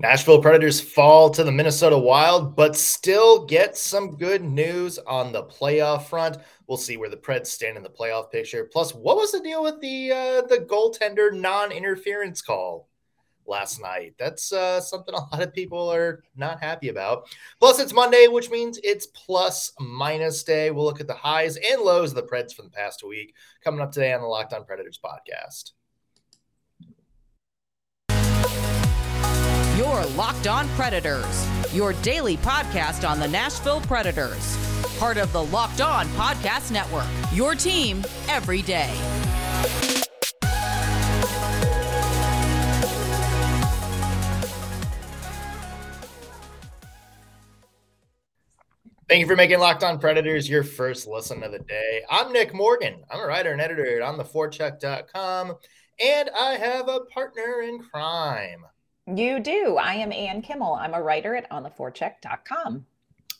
Nashville Predators fall to the Minnesota Wild, but still get some good news on the playoff front. We'll see where the Preds stand in the playoff picture. Plus, what was the deal with the uh, the goaltender non-interference call last night? That's uh, something a lot of people are not happy about. Plus, it's Monday, which means it's plus minus day. We'll look at the highs and lows of the Preds from the past week coming up today on the Locked On Predators podcast. Your Locked On Predators, your daily podcast on the Nashville Predators. Part of the Locked On Podcast Network, your team every day. Thank you for making Locked On Predators your first listen of the day. I'm Nick Morgan. I'm a writer and editor at ontheforecheck.com, and I have a partner in crime. You do. I am Ann Kimmel. I'm a writer at ontheforecheck.com.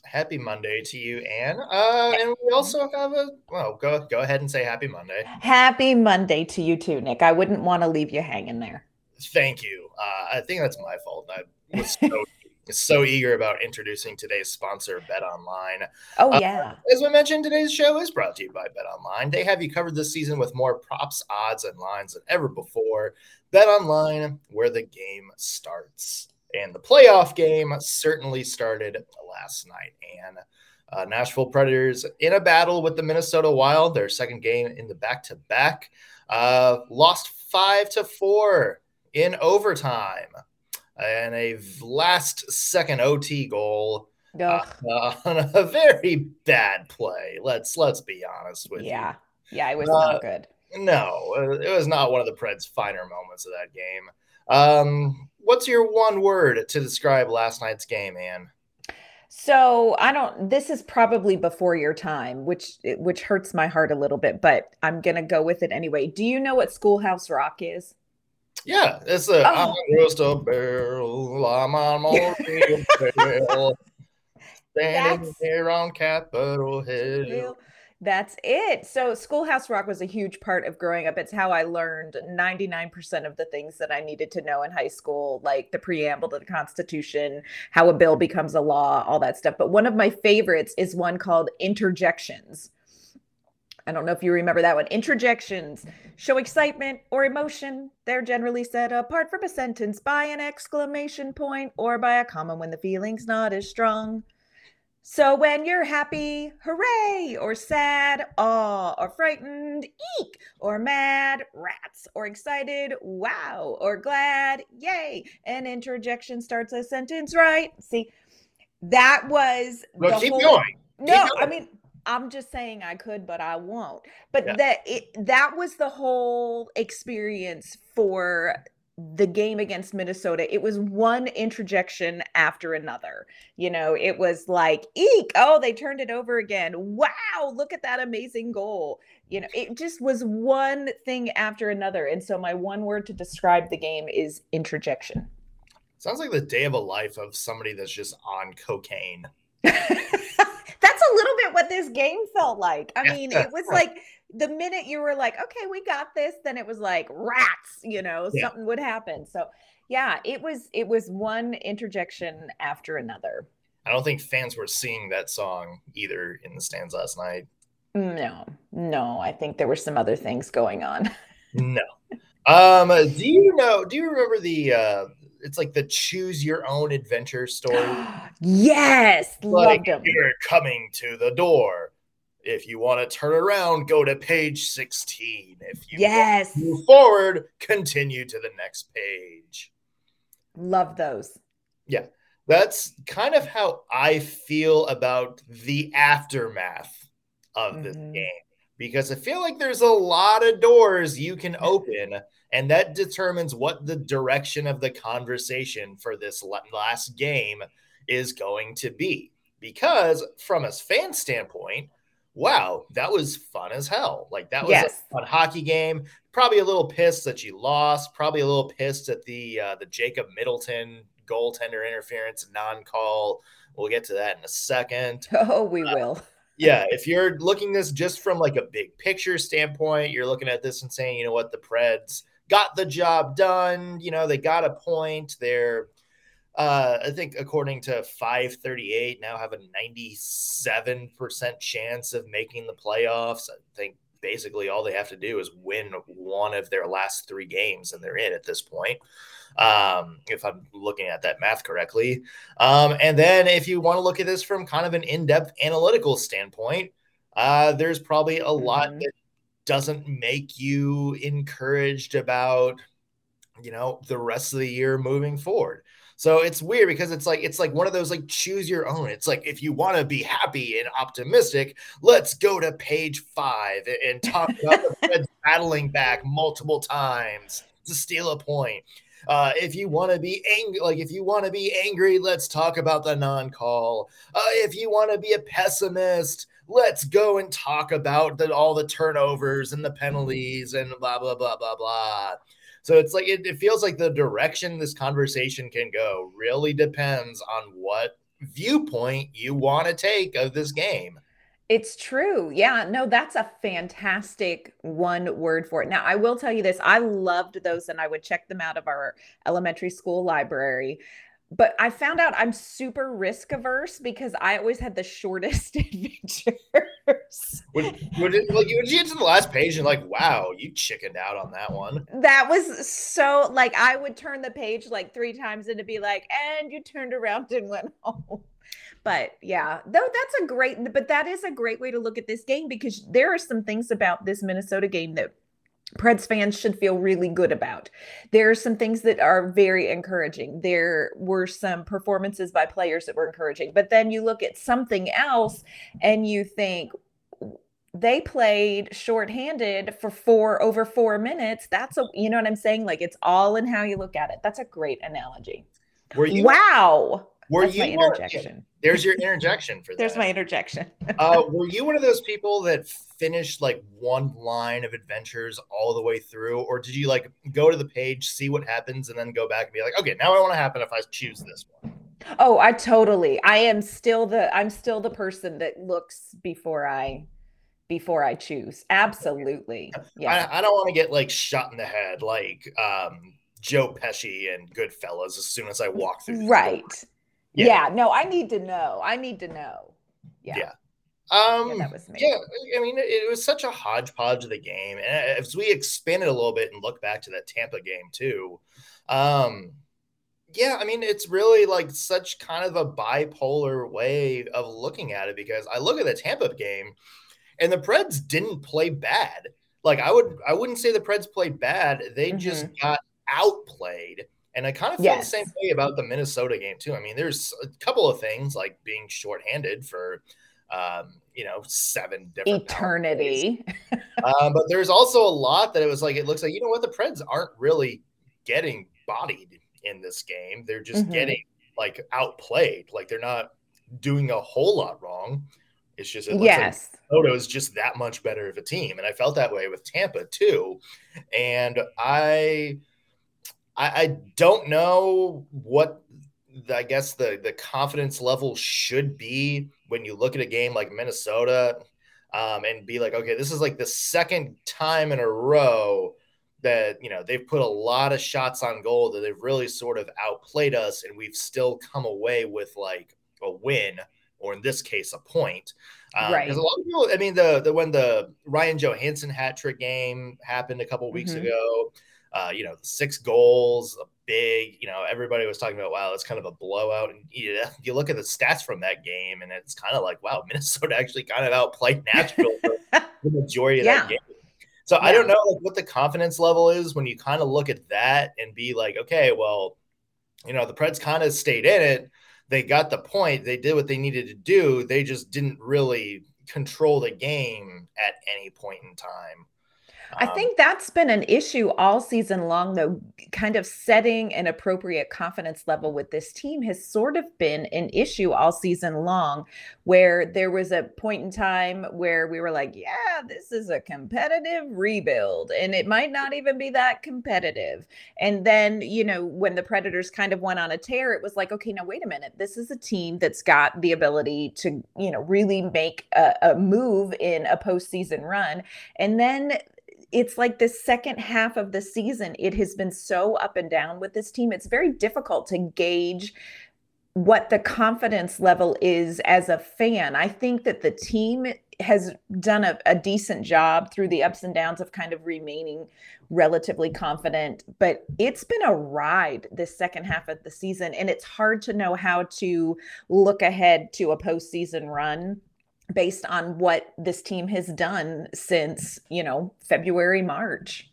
Happy Monday to you, Ann. Uh, and we also have a well, go go ahead and say happy Monday. Happy Monday to you too, Nick. I wouldn't want to leave you hanging there. Thank you. Uh, I think that's my fault. I was so, so eager about introducing today's sponsor, Bet Online. Oh yeah. Uh, as we mentioned, today's show is brought to you by Bet Online. They have you covered this season with more props, odds, and lines than ever before. Bet Online, where the game starts. And the playoff game certainly started last night. And uh, Nashville Predators in a battle with the Minnesota Wild, their second game in the back to back, lost five to four in overtime and a last second OT goal. Uh, on a very bad play. Let's let's be honest with yeah. you. Yeah, yeah, it was not uh, good. No, it was not one of the Preds' finer moments of that game. Um, what's your one word to describe last night's game, Ann? So I don't. This is probably before your time, which which hurts my heart a little bit, but I'm gonna go with it anyway. Do you know what Schoolhouse Rock is? Yeah, it's a oh. I'm just a barrel. I'm on my barrel. Standing here on Capitol Hill. That's it. So, Schoolhouse Rock was a huge part of growing up. It's how I learned 99% of the things that I needed to know in high school, like the preamble to the Constitution, how a bill becomes a law, all that stuff. But one of my favorites is one called Interjections. I don't know if you remember that one. Interjections mm-hmm. show excitement or emotion. They're generally set apart from a sentence by an exclamation point or by a comma when the feeling's not as strong. So when you're happy, hooray, or sad, aw, or frightened, eek, or mad, rats, or excited, wow, or glad, yay, an interjection starts a sentence right. See, that was well, keep whole, going. No. I mean, I'm just saying I could, but I won't. But yeah. that it, that was the whole experience for the game against Minnesota, it was one interjection after another. You know, it was like, eek, oh, they turned it over again. Wow, look at that amazing goal. You know, it just was one thing after another. And so, my one word to describe the game is interjection. Sounds like the day of a life of somebody that's just on cocaine. that's a little bit what this game felt like. I mean, it was like the minute you were like, okay, we got this, then it was like rats, you know, yeah. something would happen. So yeah, it was it was one interjection after another. I don't think fans were seeing that song either in the stands last night. No, no, I think there were some other things going on. no. Um, do you know, do you remember the uh it's like the choose your own adventure story? yes, like, loved them. You're coming to the door if you want to turn around, go to page 16. If you yes. move forward, continue to the next page. Love those. Yeah. That's kind of how I feel about the aftermath of mm-hmm. this game because I feel like there's a lot of doors you can open, and that determines what the direction of the conversation for this last game is going to be. Because, from a fan standpoint, wow, that was fun as hell. Like that was yes. a fun hockey game. Probably a little pissed that you lost. Probably a little pissed at the uh, the Jacob Middleton goaltender interference non-call. We'll get to that in a second. Oh, we uh, will. Yeah, if you're looking this just from like a big picture standpoint, you're looking at this and saying, you know what, the Preds got the job done. You know, they got a point. They're uh, I think according to 538, now have a 97% chance of making the playoffs. I think basically all they have to do is win one of their last three games and they're in at this point. Um, if I'm looking at that math correctly. Um, and then if you want to look at this from kind of an in depth analytical standpoint, uh, there's probably a lot mm-hmm. that doesn't make you encouraged about, you know, the rest of the year moving forward. So it's weird because it's like it's like one of those like choose your own. It's like if you want to be happy and optimistic, let's go to page five and talk about the Preds battling back multiple times to steal a point. Uh, if you want to be angry, like if you want to be angry, let's talk about the non-call. Uh, if you want to be a pessimist, let's go and talk about the, all the turnovers and the penalties and blah blah blah blah blah. So it's like it, it feels like the direction this conversation can go really depends on what viewpoint you want to take of this game. It's true. Yeah, no, that's a fantastic one word for it. Now, I will tell you this I loved those and I would check them out of our elementary school library but I found out I'm super risk averse because I always had the shortest adventures. Would, when, it, like, when you get to the last page and like, wow, you chickened out on that one. That was so like I would turn the page like three times and to be like, and you turned around and went home. But yeah, though that's a great, but that is a great way to look at this game because there are some things about this Minnesota game that Preds fans should feel really good about. There are some things that are very encouraging. There were some performances by players that were encouraging. But then you look at something else and you think they played shorthanded for four over four minutes. That's a you know what I'm saying? Like it's all in how you look at it. That's a great analogy. Were you wow? Were That's you my interjection? there's your interjection for that. There's my interjection. uh, were you one of those people that finished like one line of adventures all the way through, or did you like go to the page, see what happens, and then go back and be like, okay, now I want to happen if I choose this one? Oh, I totally. I am still the I'm still the person that looks before I before I choose. Absolutely. Yeah. I, I don't want to get like shot in the head like um Joe Pesci and Goodfellas as soon as I walk through. Right. Yeah. yeah. no, I need to know. I need to know. Yeah. Yeah. Um, yeah, that was me. Yeah, I mean, it, it, was such a hodgepodge of the game, and as we expand it a little bit and look back to that Tampa game too, um, yeah, I mean, it's really like such kind of a bipolar way of looking at it because I look at the Tampa game, and the Preds didn't play bad. Like I would, I wouldn't say the Preds played bad. They mm-hmm. just got outplayed and I kind of feel yes. the same way about the Minnesota game too. I mean, there's a couple of things like being shorthanded for, um, you know, seven different eternity. um, but there's also a lot that it was like it looks like you know what the Preds aren't really getting bodied in this game. They're just mm-hmm. getting like outplayed. Like they're not doing a whole lot wrong. It's just it yes. Like Minnesota is just that much better of a team, and I felt that way with Tampa too. And I I, I don't know what the, I guess the the confidence level should be when you look at a game like Minnesota um, and be like, okay, this is like the second time in a row that you know they've put a lot of shots on goal that they've really sort of outplayed us, and we've still come away with like a win or in this case a point. Um, right. Because a lot of people, I mean, the the when the Ryan Johansen hat trick game happened a couple weeks mm-hmm. ago uh, you know, six goals, a big, you know, everybody was talking about, wow, it's kind of a blowout. And you, you look at the stats from that game, and it's kind of like, wow, Minnesota actually kind of outplayed Nashville for the majority of yeah. that game. So yeah. I don't know like, what the confidence level is when you kind of look at that and be like, okay, well, you know, the Preds kind of stayed in it. They got the point. They did what they needed to do. They just didn't really control the game at any point in time. I um, think that's been an issue all season long, though. Kind of setting an appropriate confidence level with this team has sort of been an issue all season long, where there was a point in time where we were like, yeah, this is a competitive rebuild, and it might not even be that competitive. And then, you know, when the Predators kind of went on a tear, it was like, okay, now wait a minute. This is a team that's got the ability to, you know, really make a, a move in a postseason run. And then it's like the second half of the season, it has been so up and down with this team. It's very difficult to gauge what the confidence level is as a fan. I think that the team has done a, a, decent job through the ups and downs of kind of remaining relatively confident, but it's been a ride this second half of the season, and it's hard to know how to look ahead to a postseason run based on what this team has done since you know February, March.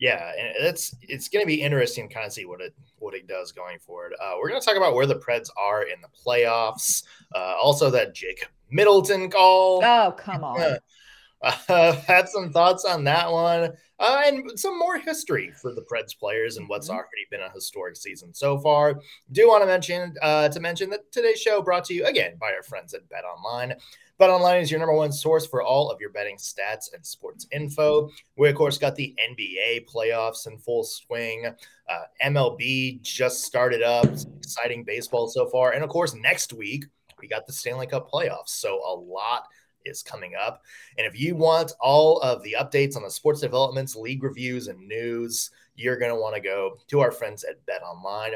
Yeah, and it's it's going to be interesting to kind of see what it what it does going forward. Uh, we're going to talk about where the Preds are in the playoffs. Uh, also, that Jake Middleton call. Oh, come on. Uh, had some thoughts on that one, uh, and some more history for the Preds players and what's mm-hmm. already been a historic season so far. Do want to mention uh, to mention that today's show brought to you again by our friends at Bet Online. Bet Online is your number one source for all of your betting stats and sports info. We, of course, got the NBA playoffs in full swing. Uh, MLB just started up. Exciting baseball so far. And, of course, next week, we got the Stanley Cup playoffs. So, a lot is coming up. And if you want all of the updates on the sports developments, league reviews, and news, you're going to want to go to our friends at Bet Online.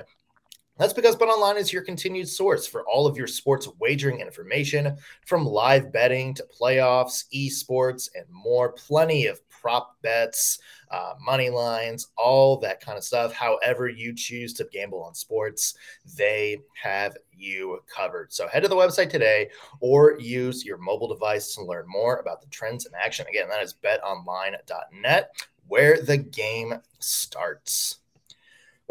That's because BetOnline is your continued source for all of your sports wagering information, from live betting to playoffs, esports, and more. Plenty of prop bets, uh, money lines, all that kind of stuff. However, you choose to gamble on sports, they have you covered. So head to the website today or use your mobile device to learn more about the trends in action. Again, that is betonline.net, where the game starts.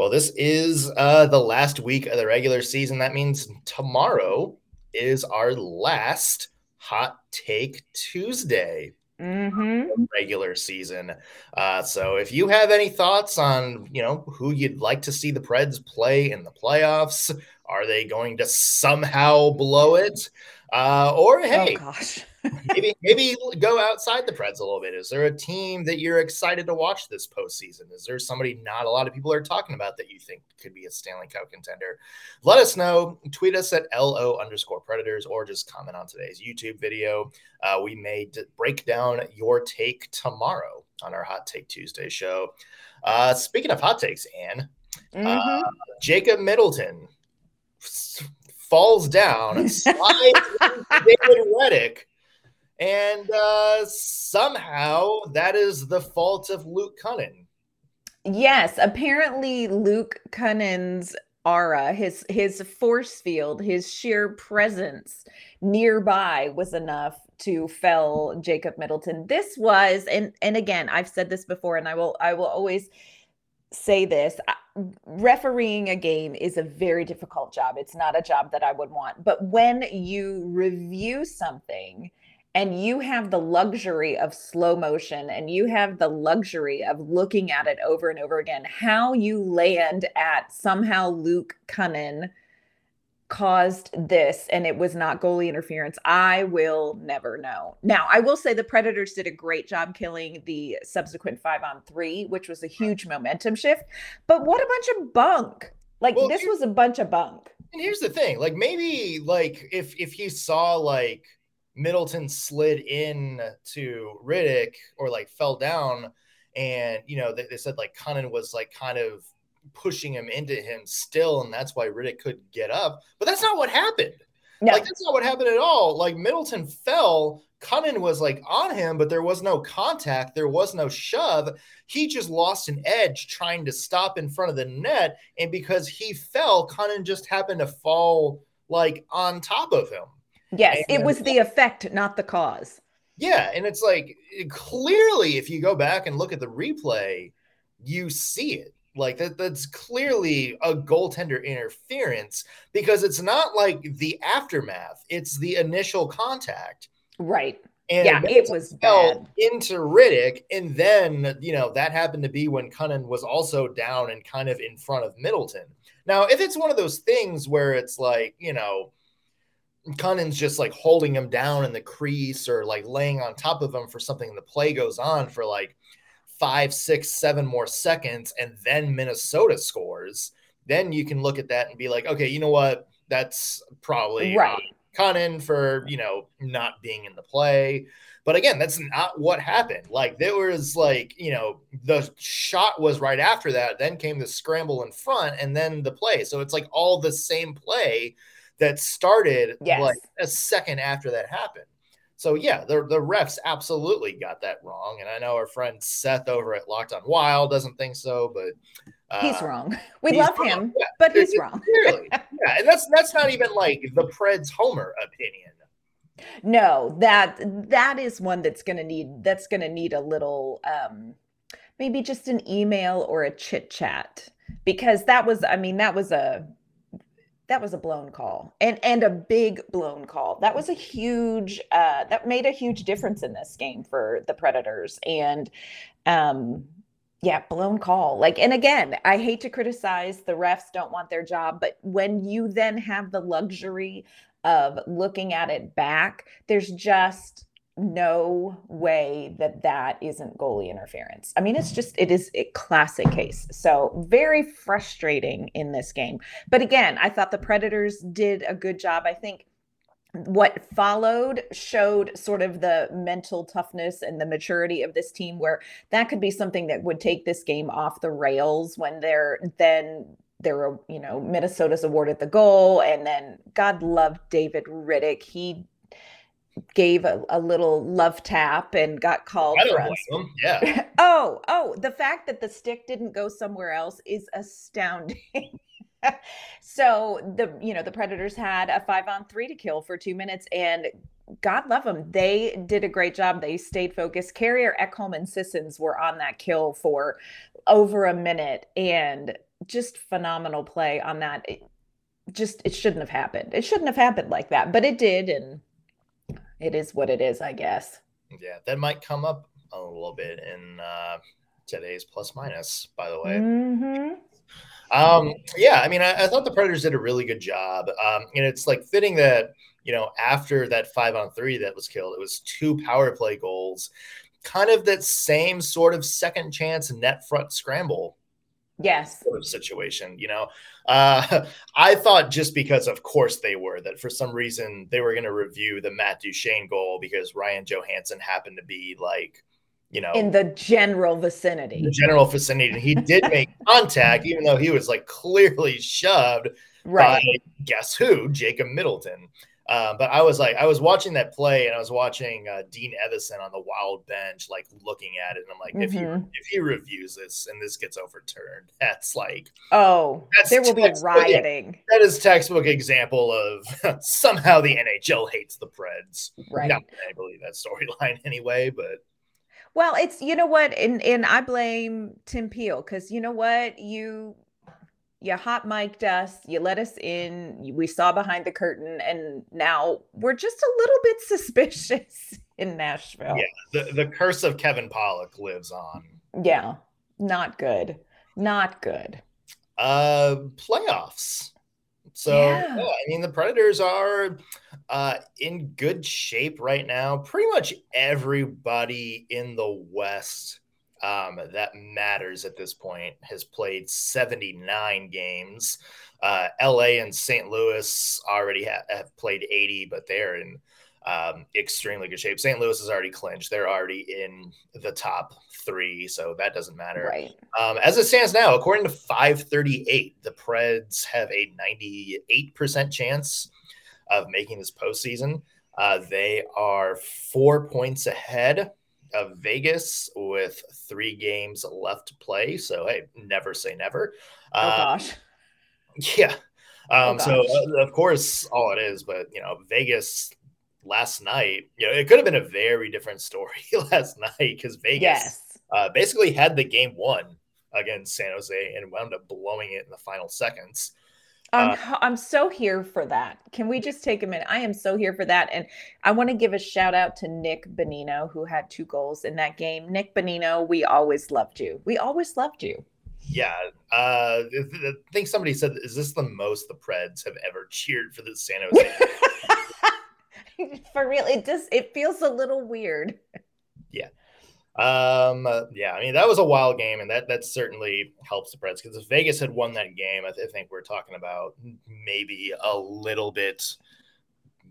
Well, this is uh, the last week of the regular season. That means tomorrow is our last Hot Take Tuesday. Mm-hmm. regular season. Uh, so if you have any thoughts on, you know, who you'd like to see the Preds play in the playoffs, are they going to somehow blow it? Uh, or oh, hey, oh, gosh. maybe maybe go outside the Preds a little bit. Is there a team that you're excited to watch this postseason? Is there somebody not a lot of people are talking about that you think could be a Stanley Cup contender? Let us know. Tweet us at lo underscore predators or just comment on today's YouTube video. Uh, we may d- break down your take tomorrow on our Hot Take Tuesday show. Uh, speaking of hot takes, Ann, uh, mm-hmm. Jacob Middleton falls down, slides into David Rittich and uh, somehow that is the fault of Luke Kunin. Yes, apparently Luke Kunin's aura, his his force field, his sheer presence nearby was enough to fell Jacob Middleton. This was and and again, I've said this before and I will I will always say this refereeing a game is a very difficult job. It's not a job that I would want. But when you review something and you have the luxury of slow motion and you have the luxury of looking at it over and over again how you land at somehow luke kunin caused this and it was not goalie interference i will never know. Now i will say the predators did a great job killing the subsequent five on three which was a huge momentum shift. But what a bunch of bunk. Like well, this was a bunch of bunk. And here's the thing like maybe like if if you saw like Middleton slid in to Rittich or like fell down, and you know they, they said like Kunin was like kind of pushing him into him still, and that's why Rittich couldn't get up. But that's not what happened. No. Like that's not what happened at all. Like Middleton fell, Kunin was like on him, but there was no contact, there was no shove. He just lost an edge trying to stop in front of the net, and because he fell, Kunin just happened to fall like on top of him. Yes, and, it was the effect, not the cause. Yeah, and it's like clearly, if you go back and look at the replay, you see it. Like that, that's clearly a goaltender interference because it's not like the aftermath; it's the initial contact. Right. And yeah, it was bad. into Rittich, and then you know that happened to be when Kunin was also down and kind of in front of Middleton. Now, if it's one of those things where it's like you know Kunin's just like holding him down in the crease or like laying on top of him for something. The play goes on for like five, six, seven more seconds, and then Minnesota scores. Then you can look at that and be like, okay, you know what? That's probably uh, right. Kunin for you know not being in the play. But again, that's not what happened. Like there was like, you know, the shot was right after that, then came the scramble in front and then the play. So it's like all the same play that started yes. like a second after that happened. So yeah, the the refs absolutely got that wrong, and I know our friend Seth over at Locked On Wild doesn't think so, but uh, he's wrong. We love wrong. him, yeah. but he's wrong. Clearly, yeah, and that's that's not even like the Preds Homer opinion. No, that that is one that's gonna need that's gonna need a little um maybe just an email or a chit chat because that was I mean that was a that was a blown call and and a big blown call. That was a huge uh that made a huge difference in this game for the predators and um yeah blown call. Like and again i hate to criticize the refs don't want their job but when you then have the luxury of looking at it back, there's just no way that that isn't goalie interference. I mean, it's just, it is a classic case. So, very frustrating in this game. But again, I thought the Predators did a good job. I think what followed showed sort of the mental toughness and the maturity of this team where that could be something that would take this game off the rails when they're then there were, you know, Minnesota's awarded the goal. And then God love David Rittich. He gave a, a little love tap and got called I for us. Yeah. oh, oh, the fact that the stick didn't go somewhere else is astounding. so the you know the predators had a five on three to kill for two minutes and god love them they did a great job they stayed focused carrier ekholm and sissons were on that kill for over a minute and just phenomenal play on that. It just it shouldn't have happened. It shouldn't have happened like that, but it did, and it is what it is, I guess. Yeah, that might come up a little bit in uh, today's plus minus. By the way. Mm-hmm. Um, yeah, I mean, I, I, thought the Predators did a really good job. Um, and it's like fitting that you know after that five on three that was killed, it was two power play goals, kind of that same sort of second chance net front scramble yes. sort of situation you know? Uh, i thought just because of course they were that for some reason they were going to review the matt duchene goal because ryan johansen happened to be like you know in the general vicinity. The general vicinity and he did make contact even though he was like clearly shoved right. by guess who? Jacob middleton uh, but I was like, I was watching that play, and I was watching uh, Dean Evason on the wild bench, like looking at it, and I'm like, mm-hmm. if he mm-hmm. if he reviews this and this gets overturned, that's like, oh, that's there will be rioting. That is textbook example of somehow the NHL hates the Preds. Right. Not I believe that storyline anyway, but well, it's you know what, and and I blame Tim Peel because you know what you you hot mic'd us, you let us in, we saw behind the curtain, and now we're just a little bit suspicious in Nashville. Yeah, the, the curse of Kevin Pollock lives on. Yeah, not good. Not good. Uh playoffs. So yeah. yeah. I mean the Predators are uh in good shape right now. Pretty much everybody in the West um, that matters at this point has played 79 games. Uh, LA and St. Louis already ha- have played 80, but they're in um, extremely good shape. St. Louis is already clinched. They're already in the top three, so that doesn't matter. Right. Um, as it stands now, according to 538, the Preds have a 98% chance of making this postseason. Uh, they are four points ahead of Vegas with three games left to play. So hey, never say never. Oh uh, gosh. Yeah. Um, oh, so uh, of course, all it is, but you know, Vegas last night, you know, it could have been a very different story last night because Vegas yes. uh, basically had the game won against San Jose and wound up blowing it in the final seconds. I'm, uh, I'm so here for that. Can we just take a minute? I am so here for that. And I want to give a shout out to Nick Bonino, who had two goals in that game. Nick Bonino, we always loved you. We always loved you. Yeah. Uh, I think somebody said, is this the most the Preds have ever cheered for the San Jose? for real. It just, it feels a little weird. Yeah. Um, uh, yeah, I mean that was a wild game, and that that certainly helps the Preds because if Vegas had won that game, I, th- I, think we're talking about maybe a little bit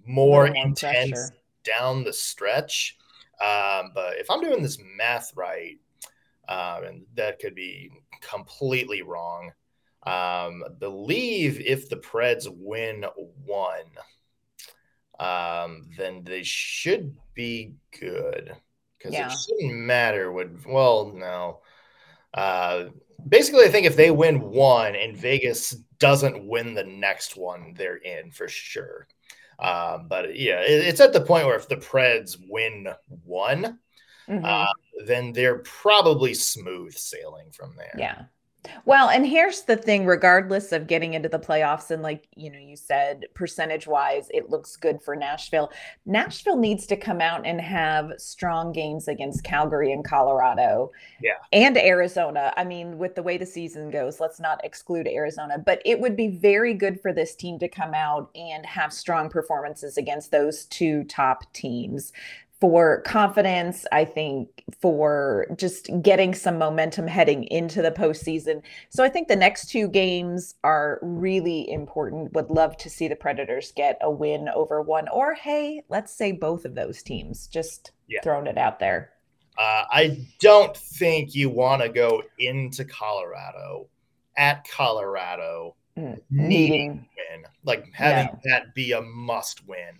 more intense pressure. down the stretch. Um, but if I'm doing this math right, um, and that could be completely wrong, um, believe if the Preds win one, um, then they should be good because yeah. it shouldn't matter. Would well, no. Uh, basically, I think if they win one and Vegas doesn't win the next one, they're in for sure. Um, but yeah, it, it's at the point where if the Preds win one, mm-hmm. uh, then they're probably smooth sailing from there. Yeah. Well, and here's the thing regardless of getting into the playoffs, and like you know, you said percentage wise, it looks good for Nashville. Nashville needs to come out and have strong games against Calgary and Colorado. Yeah. And Arizona. I mean, with the way the season goes, let's not exclude Arizona, but it would be very good for this team to come out and have strong performances against those two top teams for confidence, I think for just getting some momentum heading into the postseason. So I think the next two games are really important. Would love to see the Predators get a win over one, or hey, let's say both of those teams. Just yeah. throwing it out there. Uh, I don't think you want to go into Colorado at Colorado mm, needing win, like having yeah. that be a must win.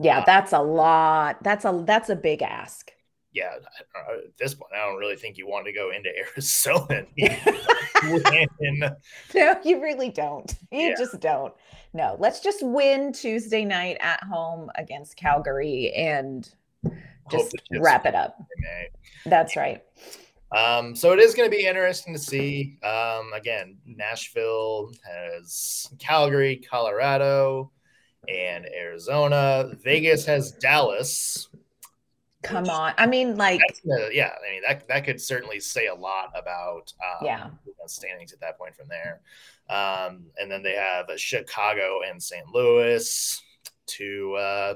Yeah, uh, that's a lot. That's a that's a big ask. Yeah, at this point, I don't really think you want to go into Arizona. no, you really don't. You yeah. just don't. No, let's just win Tuesday night at home against Calgary and just wrap it up. That's right. Um, so it is going to be interesting to see. Um, again, Nashville has Calgary, Colorado, and Arizona. Vegas has Dallas. Come on, I mean, like, yeah, I mean that that could certainly say a lot about um, yeah standings at that point from there. Um, and then they have Chicago and St. Louis to. Uh,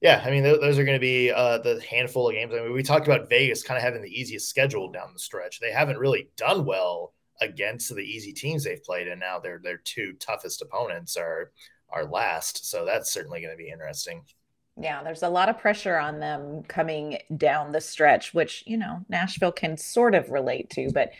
yeah, I mean, th- those are going to be uh, the handful of games. I mean, we talked about Vegas kind of having the easiest schedule down the stretch. They haven't really done well against the easy teams they've played, and now their their two toughest opponents are are last. So that's certainly going to be interesting. Yeah, there's a lot of pressure on them coming down the stretch, which, you know, Nashville can sort of relate to, but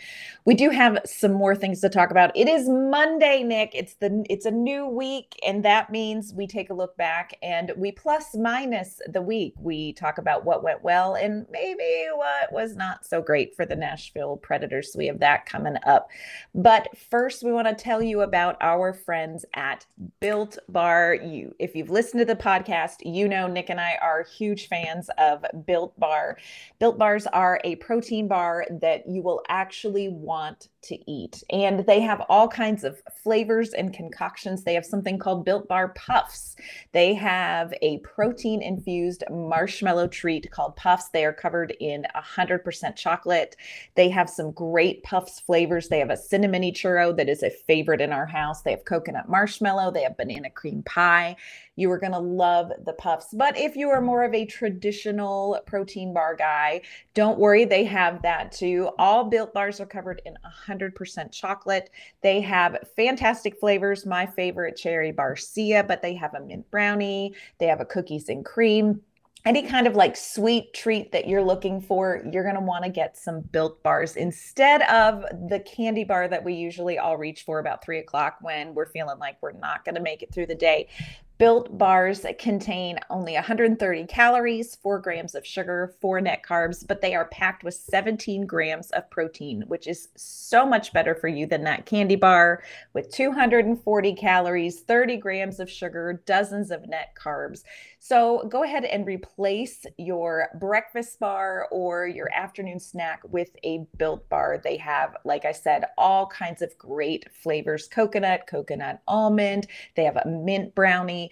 we do have some more things to talk about. It is Monday, Nick. It's the it's a new week and that means we take a look back and we plus minus the week. We talk about what went well and maybe what was not so great for the Nashville Predators. So we have that coming up. But first, we want to tell you about our friends at Built Bar. You if you've listened to the podcast, you know know Nick and I are huge fans of Built Bar. Built Bars are a protein bar that you will actually want to eat. And they have all kinds of flavors and concoctions. They have something called Built Bar Puffs. They have a protein infused marshmallow treat called Puffs. They are covered in 100% chocolate. They have some great Puffs flavors. They have a cinnamon churro that is a favorite in our house. They have coconut marshmallow. They have banana cream pie. You are going to love the puffs. But if you are more of a traditional protein bar guy, don't worry, they have that too. All built bars are covered in 100% chocolate. They have fantastic flavors. My favorite, cherry barcia, but they have a mint brownie, they have a cookies and cream any kind of like sweet treat that you're looking for, you're going to want to get some built bars instead of the candy bar that we usually all reach for about three o'clock when we're feeling like we're not going to make it through the day. Built bars contain only 130 calories, 4 grams of sugar, 4 net carbs, but they are packed with 17 grams of protein, which is so much better for you than that candy bar with 240 calories, 30 grams of sugar, dozens of net carbs. So go ahead and replace your breakfast bar or your afternoon snack with a built bar. They have, like I said, all kinds of great flavors. Coconut, coconut almond, they have a mint brownie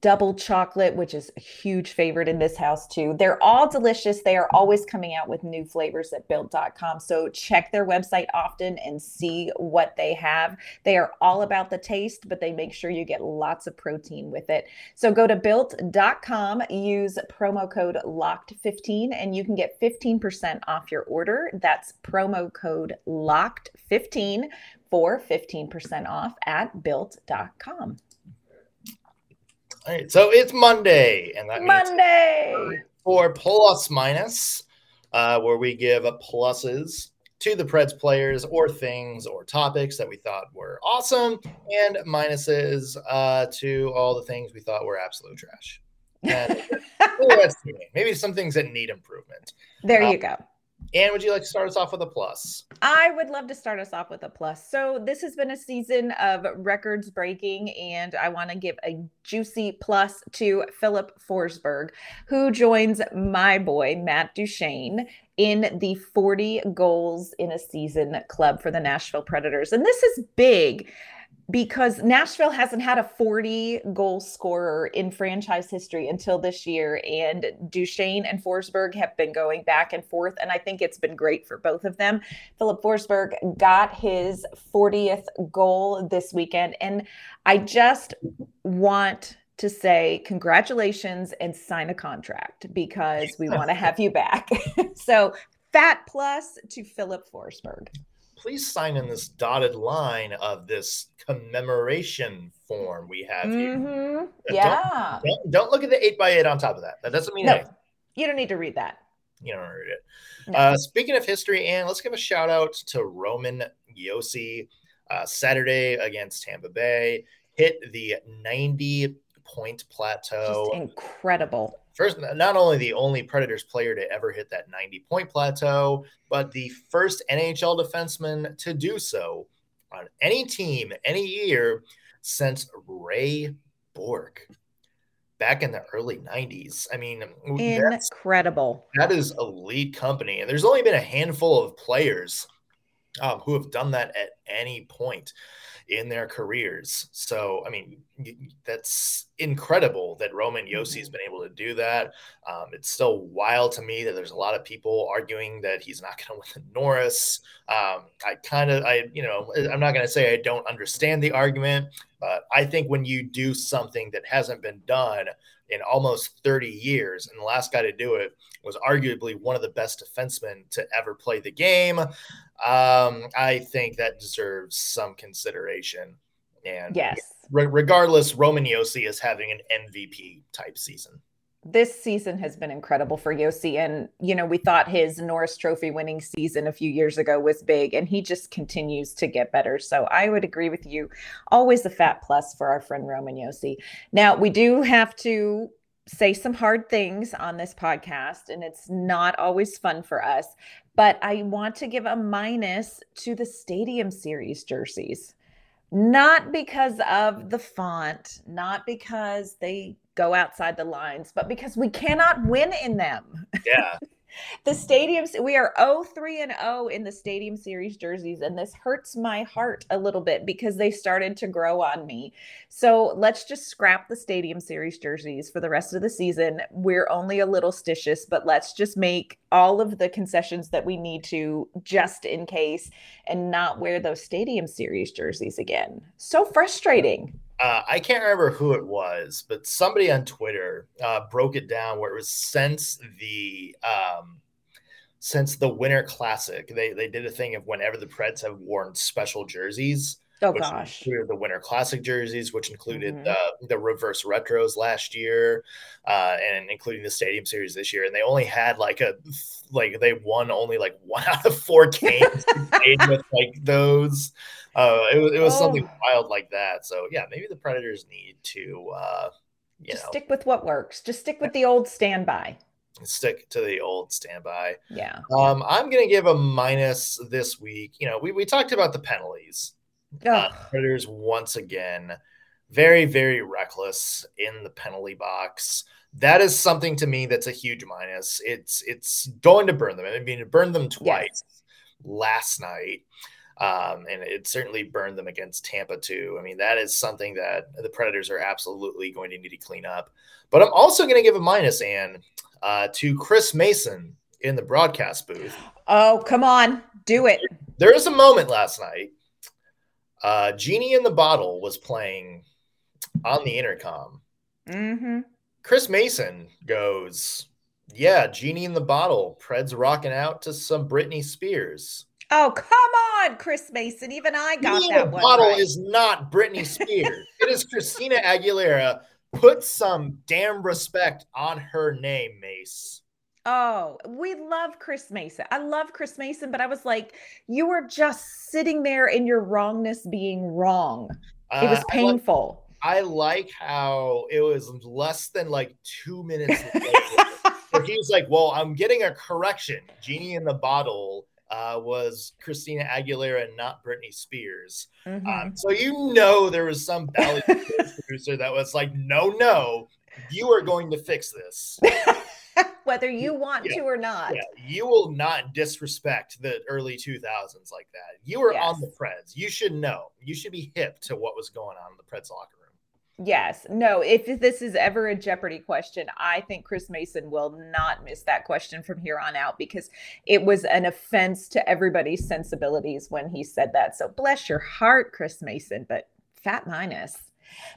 double chocolate, which is a huge favorite in this house too. They're all delicious. They are always coming out with new flavors at built.com. So check their website often and see what they have. They are all about the taste, but they make sure you get lots of protein with it. So go to built.com, use promo code locked15 and you can get 15% off your order. That's promo code locked15 for 15% off at built.com. All right, so it's Monday, and that Monday for plus minus, uh, where we give pluses to the Preds players or things or topics that we thought were awesome, and minuses uh, to all the things we thought were absolute trash. And maybe some things that need improvement. There you go. And would you like to start us off with a plus? I would love to start us off with a plus. So, this has been a season of records breaking, and I want to give a juicy plus to Philip Forsberg, who joins my boy, Matt Duchene, in the 40 goals in a season club for the Nashville Predators. And this is big because Nashville hasn't had a 40 goal scorer in franchise history until this year. And Duchene and Forsberg have been going back and forth. And I think it's been great for both of them. Philip Forsberg got his 40th goal this weekend. And I just want to say congratulations and sign a contract because we want to have you back. so, fat plus to Philip Forsberg please sign in this dotted line of this commemoration form we have mm-hmm. here. Yeah. Don't, don't, don't, look at the eight by eight on top of that. That doesn't mean no, anything. You don't need to read that. You don't read it. No. Uh, speaking of history, and let's give a shout out to Roman Josi. Uh, Saturday against Tampa Bay hit the 90 point plateau. Just incredible. First, not only the only Predators player to ever hit that 90 point plateau, but the first NHL defenseman to do so on any team, any year since Ray Bourque back in the early 90s. I mean, incredible. That is elite company. And there's only been a handful of players um, who have done that at any point in their careers. So, I mean, that's incredible that Roman Josi has mm-hmm. been able to do that. Um, it's still wild to me that there's a lot of people arguing that he's not going to win the Norris. Um, I kind of, I, you know, I'm not going to say I don't understand the argument, but I think when you do something that hasn't been done in almost 30 years, and the last guy to do it was arguably one of the best defensemen to ever play the game. Um, I think that deserves some consideration. And yes, re- regardless, Roman Josi is having an MVP type season. This season has been incredible for Josi. And, you know, we thought his Norris Trophy winning season a few years ago was big, and he just continues to get better. So I would agree with you. Always a fat plus for our friend Roman Josi. Now, we do have to say some hard things on this podcast, and it's not always fun for us. But I want to give a minus to the Stadium Series jerseys, not because of the font, not because they go outside the lines, but because we cannot win in them. Yeah. the stadiums we are 0-3 and 0 in the stadium series jerseys and this hurts my heart a little bit because they started to grow on me so let's just scrap the stadium series jerseys for the rest of the season we're only a little stitious but let's just make all of the concessions that we need to just in case and not wear those stadium series jerseys again so frustrating uh, I can't remember who it was, but somebody on Twitter uh, broke it down where it was since the um, since the Winter Classic, they they did a thing of whenever the Preds have worn special jerseys. Oh gosh! The Winter Classic jerseys, which included mm-hmm. the the reverse retros last year, uh, and including the Stadium Series this year, and they only had like a like they won only like one out of four games with like those. Uh, it was it was oh. something wild like that. So yeah, maybe the Predators need to uh, you Just know stick with what works. Just stick with the old standby. Stick to the old standby. Yeah. Um, I'm gonna give a minus this week. You know, we we talked about the penalties. Uh, Predators once again very very reckless in the penalty box that is something to me that's a huge minus it's it's going to burn them i mean it burned them twice yes. last night um, and it certainly burned them against Tampa too. I mean, that is something that the Predators are absolutely going to need to clean up. But I'm also going to give a minus, Ann, uh, to Chris Mason in the broadcast booth. Oh, come on, do it. There was a moment last night. Uh, Genie in the Bottle was playing on the intercom. Mm-hmm. Chris Mason goes, "Yeah, Genie in the Bottle. Preds rocking out to some Britney Spears." Oh, come on, Chris Mason. Even I got that one. Bottle right. is not Britney Spears. it is Christina Aguilera Put some damn respect on her name, Mace. Oh, we love Chris Mason. I love Chris Mason, but I was like, you were just sitting there in your wrongness being wrong. Uh, it was painful. I like, I like, how it was less than like two minutes. he was like, Well, I'm getting a correction. Genie in the bottle uh, was Christina Aguilera and not Britney Spears. Um, mm-hmm. Um, so you know there was some Valley producer that was like, No, no, you are going to fix this. whether you want yeah, to or not. Yeah, you will not disrespect the early 2000s like that. You were yes. on the Preds. You should know. You should be hip to what was going on in the Preds locker room. Yes. No, if this is ever a Jeopardy question, I think Chris Mason will not miss that question from here on out because it was an offense to everybody's sensibilities when he said that. So bless your heart, Chris Mason, but fat minus.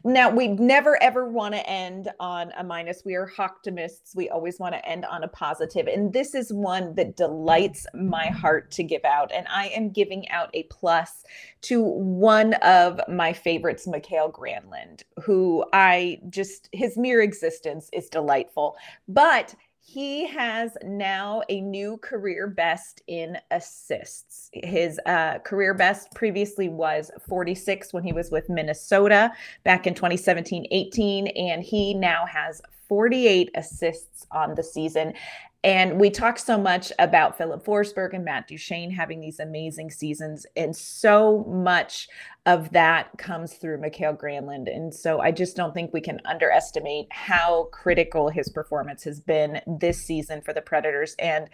Now, we never ever want to end on a minus. We are optimists. We always want to end on a positive. And this is one that delights my heart to give out. And I am giving out a plus to one of my favorites, Mikael Granlund, who I just, his mere existence is delightful. But he has now a new career best in assists. His uh, career best previously was 46 when he was with Minnesota back in 2017 18, and he now has 48 assists on the season. And we talk so much about Filip Forsberg and Matt Duchene having these amazing seasons. And so much of that comes through Mikael Granlund. And so I just don't think we can underestimate how critical his performance has been this season for the Predators. And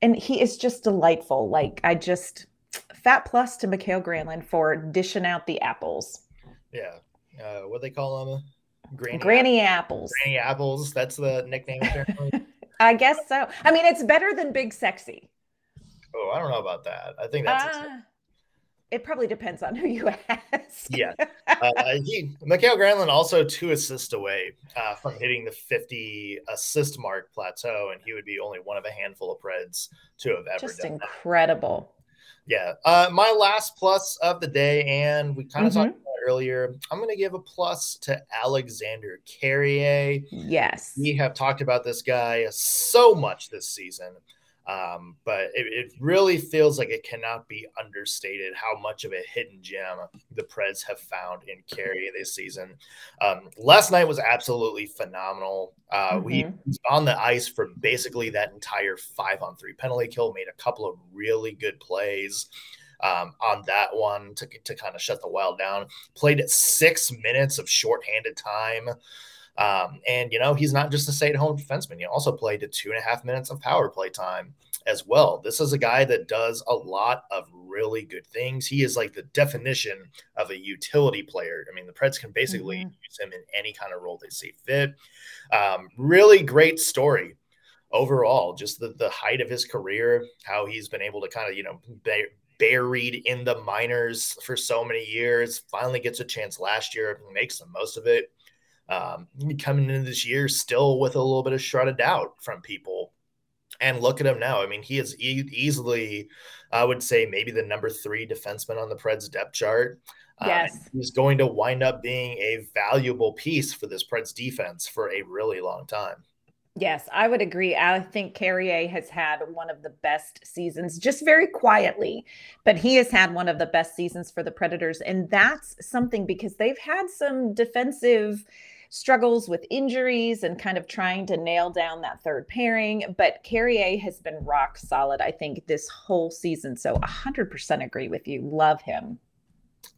and he is just delightful. Like I just fat plus to Mikael Granlund for dishing out the apples. Yeah. Uh, what they call them? Granny, Granny apples. Granny apples. That's the nickname. I guess so. I mean, it's better than Big Sexy. Oh, I don't know about that. I think that's. Uh, it probably depends on who you ask. yeah, uh, he Mikael Granlund also two assists away uh, from hitting the 50 assist mark plateau, and he would be only one of a handful of Preds to have ever just incredible. That. Yeah, uh, my last plus of the day, and we kind of mm-hmm. talked earlier. I'm going to give a plus to Alexander Carrier. Yes. We have talked about this guy so much this season. Um, but it, it, really feels like it cannot be understated how much of a hidden gem the Preds have found in Carrier this season. Um, last night was absolutely phenomenal. Uh, mm-hmm. We on the ice for basically that entire five on three penalty kill, made a couple of really good plays um, on that one to, to kind of shut the Wild down. Played at six minutes of shorthanded time. Um, and, you know, he's not just a stay at home defenseman. He also played two and a half minutes of power play time as well. This is a guy that does a lot of really good things. He is like the definition of a utility player. I mean, the Preds can basically mm-hmm. use him in any kind of role they see fit. Um, really great story overall. Just the, the height of his career, how he's been able to kind of, you know, buried in the minors for so many years. Finally gets a chance last year, makes the most of it. Um, coming into this year, still with a little bit of shred of doubt from people. And look at him now. I mean, he is e- easily, I would say, maybe the number three defenseman on the Preds depth chart. Um, yes. Um, he's going to wind up being a valuable piece for this Preds defense for a really long time. Yes, I would agree. I think Carrier has had one of the best seasons, just very quietly, but he has had one of the best seasons for the Predators. And that's something because they've had some defensive struggles with injuries and kind of trying to nail down that third pairing. But Carrier has been rock solid, I think, this whole season. So 100% agree with you. Love him.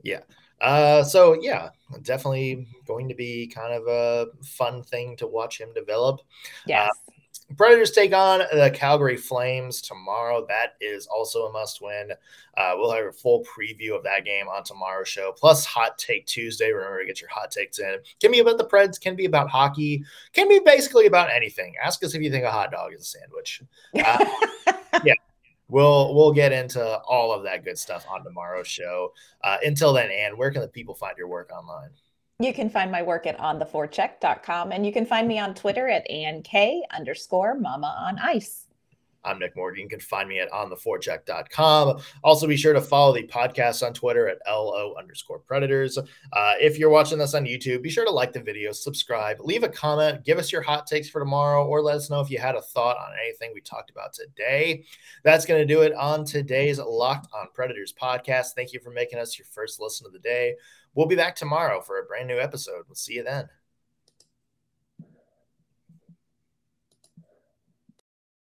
Yeah. Uh, so yeah, definitely going to be kind of a fun thing to watch him develop. Yes. Uh, Predators take on the Calgary Flames tomorrow. That is also a must win. Uh, we'll have a full preview of that game on tomorrow's show, plus Hot Take Tuesday. Remember to get your hot takes in. Can be about the Preds, can be about hockey, can be basically about anything. Ask us if you think a hot dog is a sandwich. Uh, yeah, we'll we'll get into all of that good stuff on tomorrow's show. Uh, until then, Ann, where can the people find your work online? You can find my work at ontheforecheck.com and you can find me on Twitter at Ann K underscore mama on ice. I'm Nick Morgan. You can find me at ontheforecheck.com. Also, be sure to follow the podcast on Twitter at LO underscore predators. Uh, if you're watching this on YouTube, be sure to like the video, subscribe, leave a comment, give us your hot takes for tomorrow, or let us know if you had a thought on anything we talked about today. That's going to do it on today's Locked on Predators podcast. Thank you for making us your first listen of the day. We'll be back tomorrow for a brand new episode. We'll see you then.